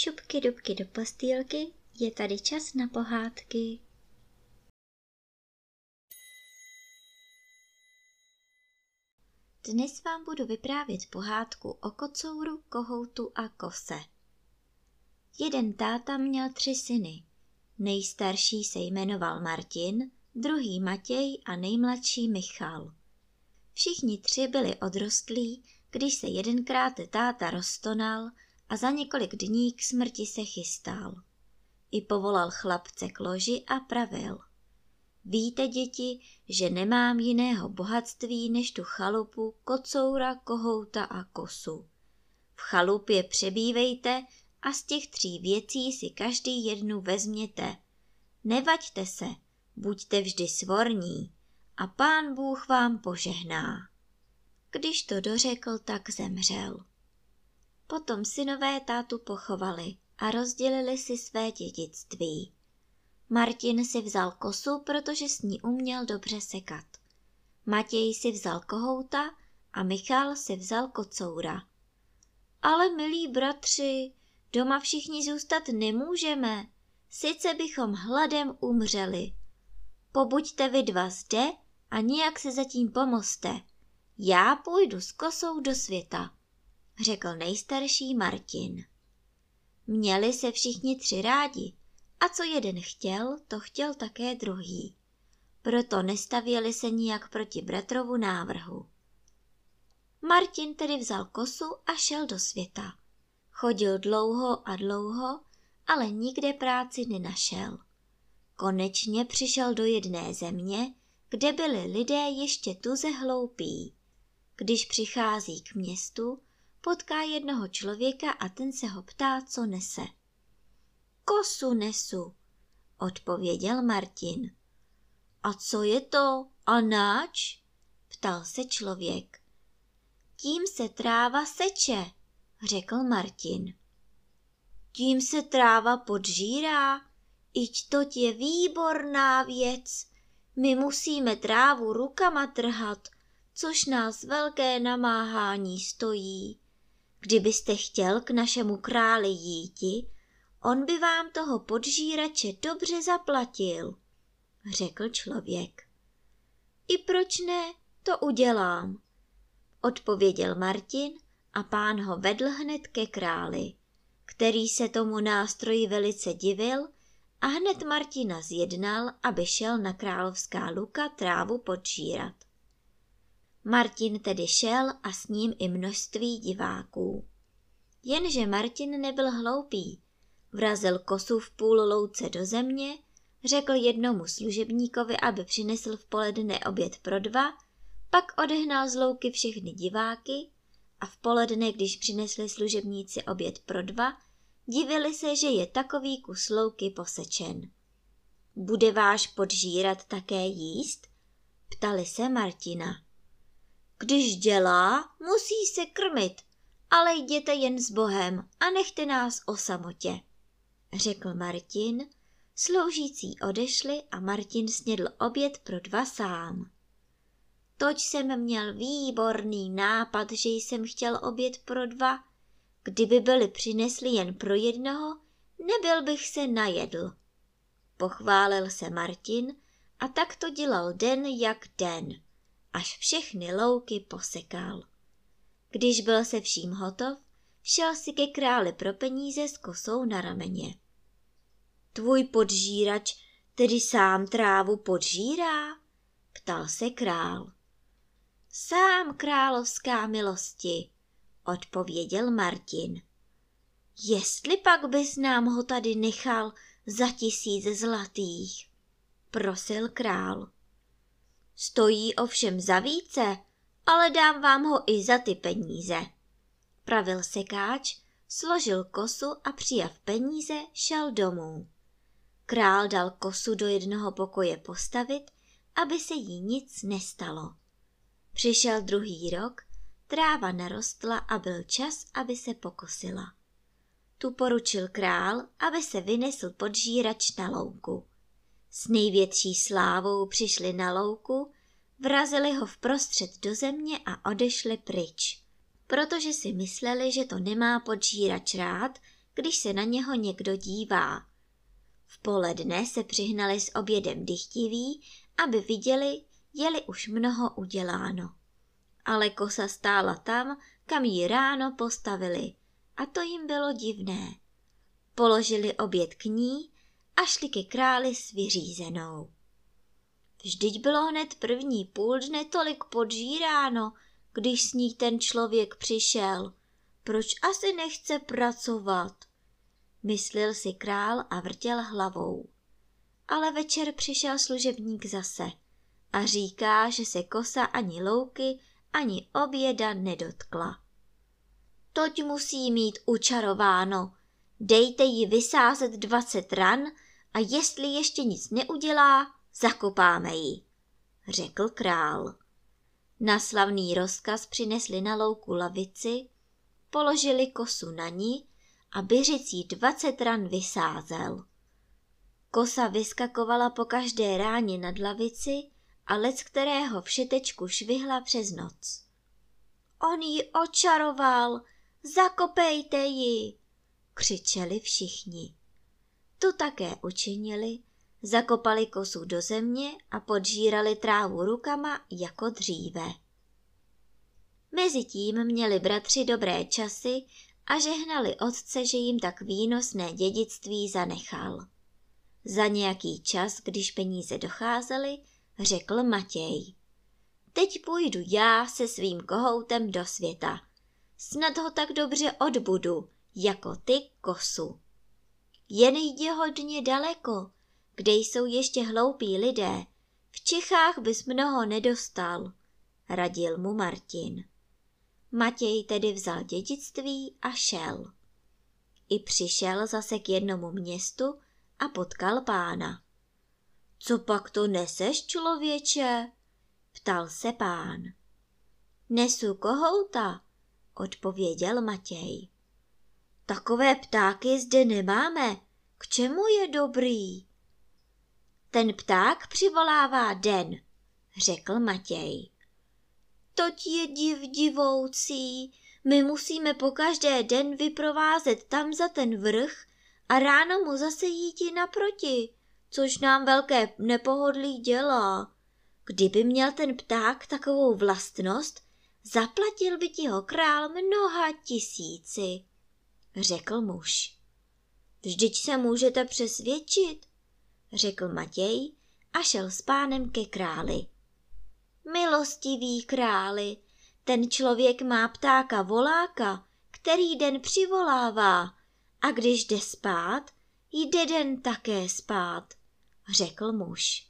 Šupky dubky do postýlky, je tady čas na pohádky. Dnes vám budu vyprávět pohádku o kocouru, kohoutu a kose. Jeden táta měl tři syny. Nejstarší se jmenoval Martin, druhý Matěj a nejmladší Michal. Všichni tři byli odrostlí, když se jedenkrát táta roztonal a za několik dní k smrti se chystal. I povolal chlapce k loži a pravil. Víte, děti, že nemám jiného bohatství než tu chalupu, kocoura, kohouta a kosu. V chalupě přebývejte a z těch tří věcí si každý jednu vezměte. Nevaďte se, buďte vždy svorní a pán Bůh vám požehná. Když to dořekl, tak zemřel. Potom synové tátu pochovali a rozdělili si své dědictví. Martin si vzal kosu, protože s ní uměl dobře sekat. Matěj si vzal kohouta a Michal si vzal kocoura. Ale milí bratři, doma všichni zůstat nemůžeme, sice bychom hladem umřeli. Pobuďte vy dva zde a nijak se zatím pomoste. Já půjdu s kosou do světa, řekl nejstarší Martin. Měli se všichni tři rádi a co jeden chtěl, to chtěl také druhý. Proto nestavěli se nijak proti bratrovu návrhu. Martin tedy vzal kosu a šel do světa. Chodil dlouho a dlouho, ale nikde práci nenašel. Konečně přišel do jedné země, kde byli lidé ještě tuze hloupí. Když přichází k městu, potká jednoho člověka a ten se ho ptá, co nese. Kosu nesu, odpověděl Martin. A co je to a náč? ptal se člověk. Tím se tráva seče, řekl Martin. Tím se tráva podžírá, iť to je výborná věc. My musíme trávu rukama trhat, což nás velké namáhání stojí. Kdybyste chtěl k našemu králi jíti, on by vám toho podžírače dobře zaplatil, řekl člověk. I proč ne, to udělám, odpověděl Martin a pán ho vedl hned ke králi, který se tomu nástroji velice divil a hned Martina zjednal, aby šel na královská luka trávu podžírat. Martin tedy šel a s ním i množství diváků. Jenže Martin nebyl hloupý. Vrazil kosu v půl louce do země, řekl jednomu služebníkovi, aby přinesl v poledne oběd pro dva, pak odehnal z louky všechny diváky a v poledne, když přinesli služebníci oběd pro dva, divili se, že je takový kus louky posečen. Bude váš podžírat také jíst? Ptali se Martina. Když dělá, musí se krmit, ale jděte jen s Bohem a nechte nás o samotě, řekl Martin. Sloužící odešli a Martin snědl oběd pro dva sám. Toť jsem měl výborný nápad, že jsem chtěl oběd pro dva. Kdyby byli přinesli jen pro jednoho, nebyl bych se najedl. Pochválil se Martin a tak to dělal den jak den až všechny louky posekal. Když byl se vším hotov, šel si ke králi pro peníze s kosou na rameně. Tvůj podžírač tedy sám trávu podžírá? Ptal se král. Sám královská milosti, odpověděl Martin. Jestli pak bys nám ho tady nechal za tisíc zlatých, prosil král. Stojí ovšem za více, ale dám vám ho i za ty peníze. Pravil sekáč, složil kosu a přijav peníze šel domů. Král dal kosu do jednoho pokoje postavit, aby se jí nic nestalo. Přišel druhý rok, tráva narostla a byl čas, aby se pokosila. Tu poručil král, aby se vynesl podžírač na louku. S největší slávou přišli na louku, vrazili ho vprostřed do země a odešli pryč, protože si mysleli, že to nemá podžírač rád, když se na něho někdo dívá. V poledne se přihnali s obědem dychtiví, aby viděli, jeli už mnoho uděláno. Ale kosa stála tam, kam ji ráno postavili, a to jim bylo divné. Položili oběd k ní a šli ke králi s vyřízenou. Vždyť bylo hned první půl dne tolik podžíráno, když s ní ten člověk přišel. Proč asi nechce pracovat? Myslil si král a vrtěl hlavou. Ale večer přišel služebník zase a říká, že se kosa ani louky, ani oběda nedotkla. Toť musí mít učarováno. Dejte jí vysázet dvacet ran a jestli ještě nic neudělá, zakopáme ji, řekl král. Na slavný rozkaz přinesli na louku lavici, položili kosu na ní a byřicí dvacet ran vysázel. Kosa vyskakovala po každé ráně nad lavici a lec kterého všetečku švihla přes noc. On ji očaroval, zakopejte ji, křičeli všichni. To také učinili, zakopali kosu do země a podžírali trávu rukama jako dříve. Mezitím měli bratři dobré časy a žehnali otce, že jim tak výnosné dědictví zanechal. Za nějaký čas, když peníze docházely, řekl Matěj. Teď půjdu já se svým kohoutem do světa. Snad ho tak dobře odbudu, jako ty kosu. Jen jdi hodně daleko, kde jsou ještě hloupí lidé. V Čechách bys mnoho nedostal, radil mu Martin. Matěj tedy vzal dědictví a šel. I přišel zase k jednomu městu a potkal pána. Co pak to neseš, člověče? ptal se pán. Nesu kohouta, odpověděl Matěj. Takové ptáky zde nemáme, k čemu je dobrý? Ten pták přivolává den, řekl Matěj. Toť je div divoucí, my musíme po každé den vyprovázet tam za ten vrch a ráno mu zase jít naproti, což nám velké nepohodlí dělá. Kdyby měl ten pták takovou vlastnost, zaplatil by ti ho král mnoha tisíci, řekl muž. Vždyť se můžete přesvědčit, řekl Matěj a šel s pánem ke králi. Milostivý králi, ten člověk má ptáka voláka, který den přivolává a když jde spát, jde den také spát, řekl muž.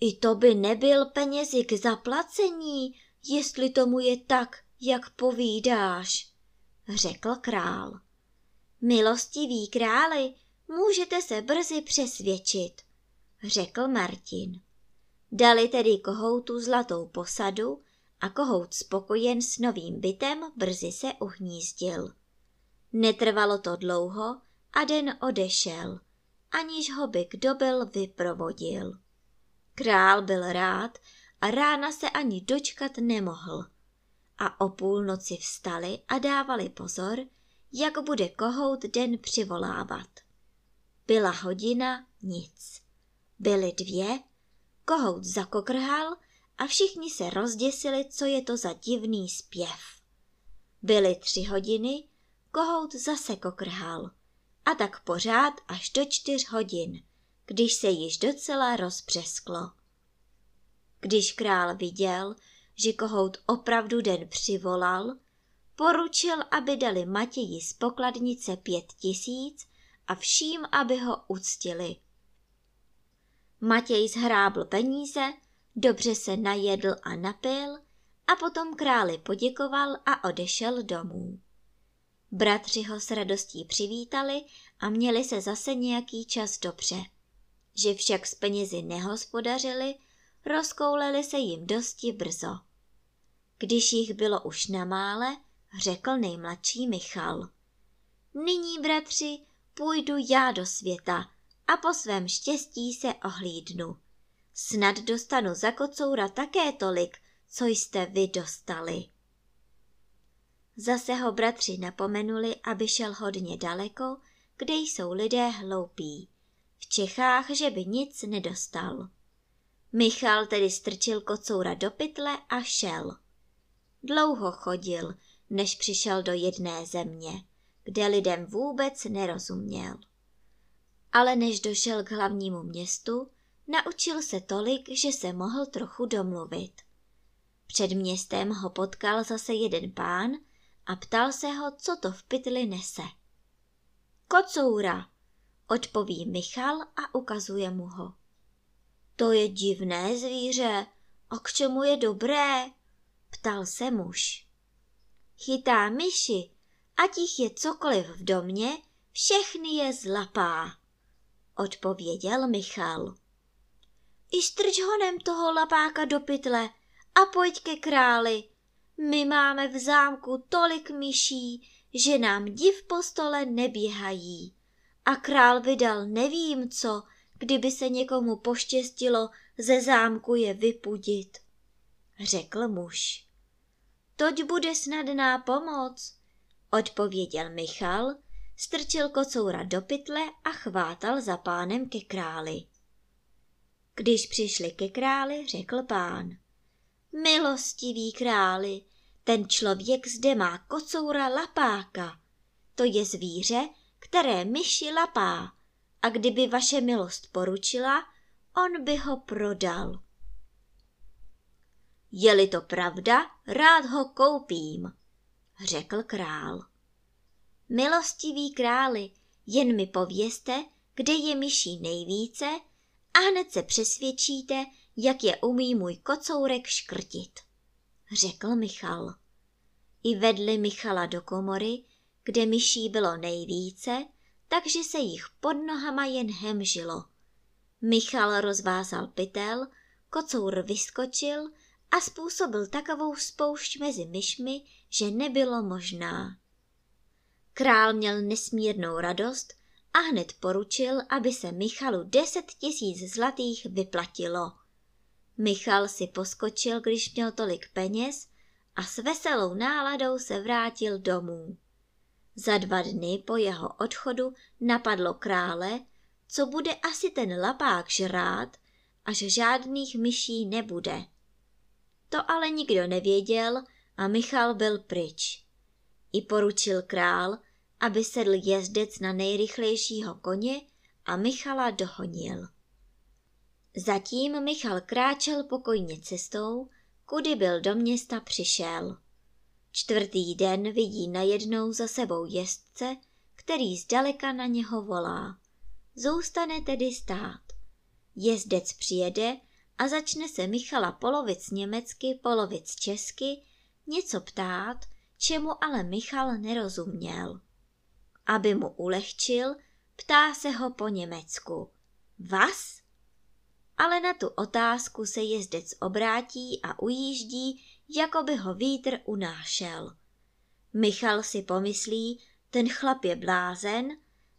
I to by nebyl penězi k zaplacení, jestli tomu je tak, jak povídáš, řekl král. Milostivý králi, můžete se brzy přesvědčit, řekl Martin. Dali tedy kohoutu zlatou posadu a kohout spokojen s novým bytem brzy se uhnízdil. Netrvalo to dlouho a den odešel, aniž ho by kdo byl vyprovodil. Král byl rád a rána se ani dočkat nemohl. A o půlnoci vstali a dávali pozor, jak bude kohout den přivolávat. Byla hodina nic. Byly dvě, kohout zakokrhal a všichni se rozděsili, co je to za divný zpěv. Byly tři hodiny, kohout zase kokrhal. A tak pořád až do čtyř hodin, když se již docela rozpřesklo. Když král viděl, že kohout opravdu den přivolal, poručil, aby dali Matěji z pokladnice pět tisíc a vším, aby ho uctili. Matěj zhrábl peníze, dobře se najedl a napil a potom králi poděkoval a odešel domů. Bratři ho s radostí přivítali a měli se zase nějaký čas dobře. Že však s penězi nehospodařili, rozkouleli se jim dosti brzo. Když jich bylo už na mále, řekl nejmladší Michal. Nyní, bratři, půjdu já do světa a po svém štěstí se ohlídnu. Snad dostanu za kocoura také tolik, co jste vy dostali. Zase ho bratři napomenuli, aby šel hodně daleko, kde jsou lidé hloupí. V Čechách, že by nic nedostal. Michal tedy strčil kocoura do pytle a šel. Dlouho chodil, než přišel do jedné země, kde lidem vůbec nerozuměl. Ale než došel k hlavnímu městu, naučil se tolik, že se mohl trochu domluvit. Před městem ho potkal zase jeden pán a ptal se ho, co to v pytli nese. Kocoura, odpoví Michal a ukazuje mu ho. To je divné zvíře. A k čemu je dobré? Ptal se muž. Chytá myši, ať jich je cokoliv v domě, všechny je zlapá, odpověděl Michal. I strč honem toho lapáka do pytle a pojď ke králi. My máme v zámku tolik myší, že nám div po stole neběhají. A král vydal nevím co, kdyby se někomu poštěstilo ze zámku je vypudit, řekl muž. Toť bude snadná pomoc, odpověděl Michal, strčil kocoura do pytle a chvátal za pánem ke králi. Když přišli ke králi, řekl pán. Milostivý králi, ten člověk zde má kocoura lapáka. To je zvíře, které myši lapá a kdyby vaše milost poručila, on by ho prodal. Je-li to pravda, rád ho koupím, řekl král. Milostivý králi, jen mi povězte, kde je myší nejvíce a hned se přesvědčíte, jak je umí můj kocourek škrtit, řekl Michal. I vedli Michala do komory, kde myší bylo nejvíce, takže se jich pod nohama jen hemžilo. Michal rozvázal pytel, kocour vyskočil a způsobil takovou spoušť mezi myšmi, že nebylo možná. Král měl nesmírnou radost a hned poručil, aby se Michalu deset tisíc zlatých vyplatilo. Michal si poskočil, když měl tolik peněz a s veselou náladou se vrátil domů. Za dva dny po jeho odchodu napadlo krále, co bude asi ten lapák žrát a že žádných myší nebude. To ale nikdo nevěděl a Michal byl pryč. I poručil král, aby sedl jezdec na nejrychlejšího koně a Michala dohonil. Zatím Michal kráčel pokojně cestou, kudy byl do města přišel. Čtvrtý den vidí najednou za sebou jezdce, který zdaleka na něho volá. Zůstane tedy stát. Jezdec přijede a začne se Michala polovic německy, polovic česky, něco ptát, čemu ale Michal nerozuměl. Aby mu ulehčil, ptá se ho po německu. Vas? Ale na tu otázku se jezdec obrátí a ujíždí jako by ho vítr unášel. Michal si pomyslí, ten chlap je blázen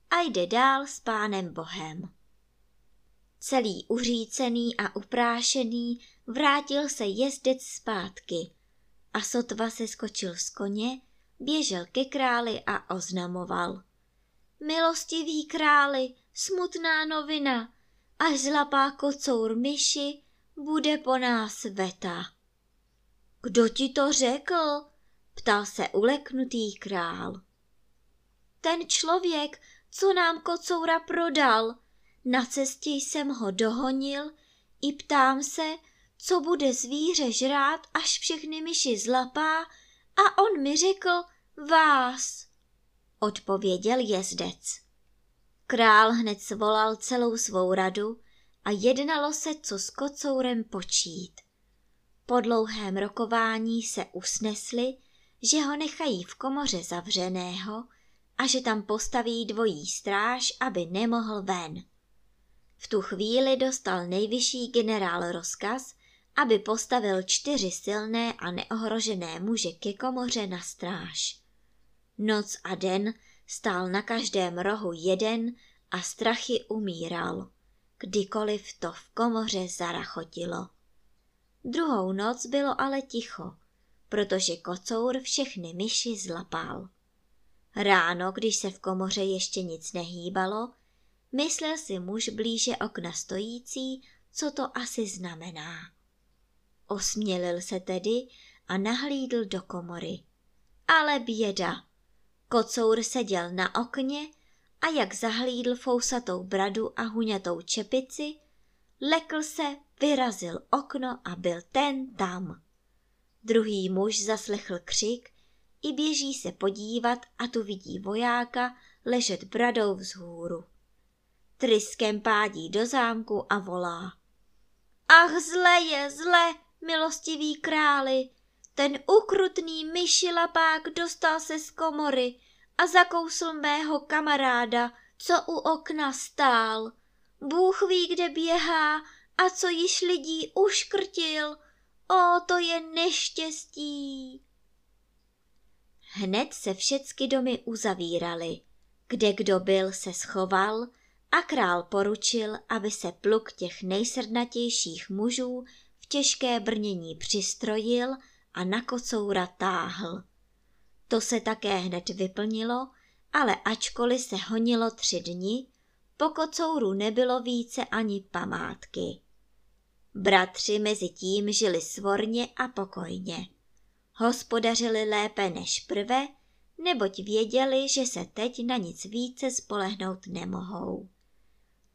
a jde dál s pánem Bohem. Celý uřícený a uprášený vrátil se jezdec zpátky a sotva se skočil z koně, běžel ke králi a oznamoval. Milostivý králi, smutná novina, až zlapá kocour myši, bude po nás veta. Kdo ti to řekl? ptal se uleknutý král. Ten člověk, co nám kocoura prodal. Na cestě jsem ho dohonil i ptám se, co bude zvíře žrát, až všechny myši zlapá a on mi řekl vás, odpověděl jezdec. Král hned svolal celou svou radu a jednalo se, co s kocourem počít. Po dlouhém rokování se usnesli, že ho nechají v komoře zavřeného a že tam postaví dvojí stráž, aby nemohl ven. V tu chvíli dostal nejvyšší generál rozkaz, aby postavil čtyři silné a neohrožené muže ke komoře na stráž. Noc a den stál na každém rohu jeden a strachy umíral, kdykoliv to v komoře zarachotilo. Druhou noc bylo ale ticho. protože kocour všechny myši zlapal. Ráno, když se v komoře ještě nic nehýbalo, myslel si muž blíže okna stojící, co to asi znamená. Osmělil se tedy a nahlídl do komory. Ale běda. Kocour seděl na okně a jak zahlídl fousatou bradu a huňatou čepici, lekl se, vyrazil okno a byl ten tam. Druhý muž zaslechl křik i běží se podívat a tu vidí vojáka ležet bradou vzhůru. Tryskem pádí do zámku a volá. Ach, zle je, zle, milostivý králi, ten ukrutný myšilapák dostal se z komory a zakousl mého kamaráda, co u okna stál. Bůh ví, kde běhá a co již lidí uškrtil. O, to je neštěstí. Hned se všecky domy uzavíraly. Kde kdo byl, se schoval a král poručil, aby se pluk těch nejsrdnatějších mužů v těžké brnění přistrojil a na kocoura táhl. To se také hned vyplnilo, ale ačkoliv se honilo tři dny, po kocouru nebylo více ani památky. Bratři mezi tím žili svorně a pokojně. Hospodařili lépe než prve, neboť věděli, že se teď na nic více spolehnout nemohou.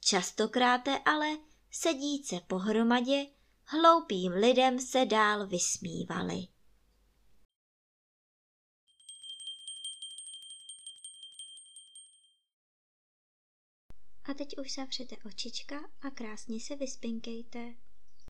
Častokrát ale sedíce pohromadě hloupým lidem se dál vysmívali. A teď už zavřete očička a krásně se vyspinkejte.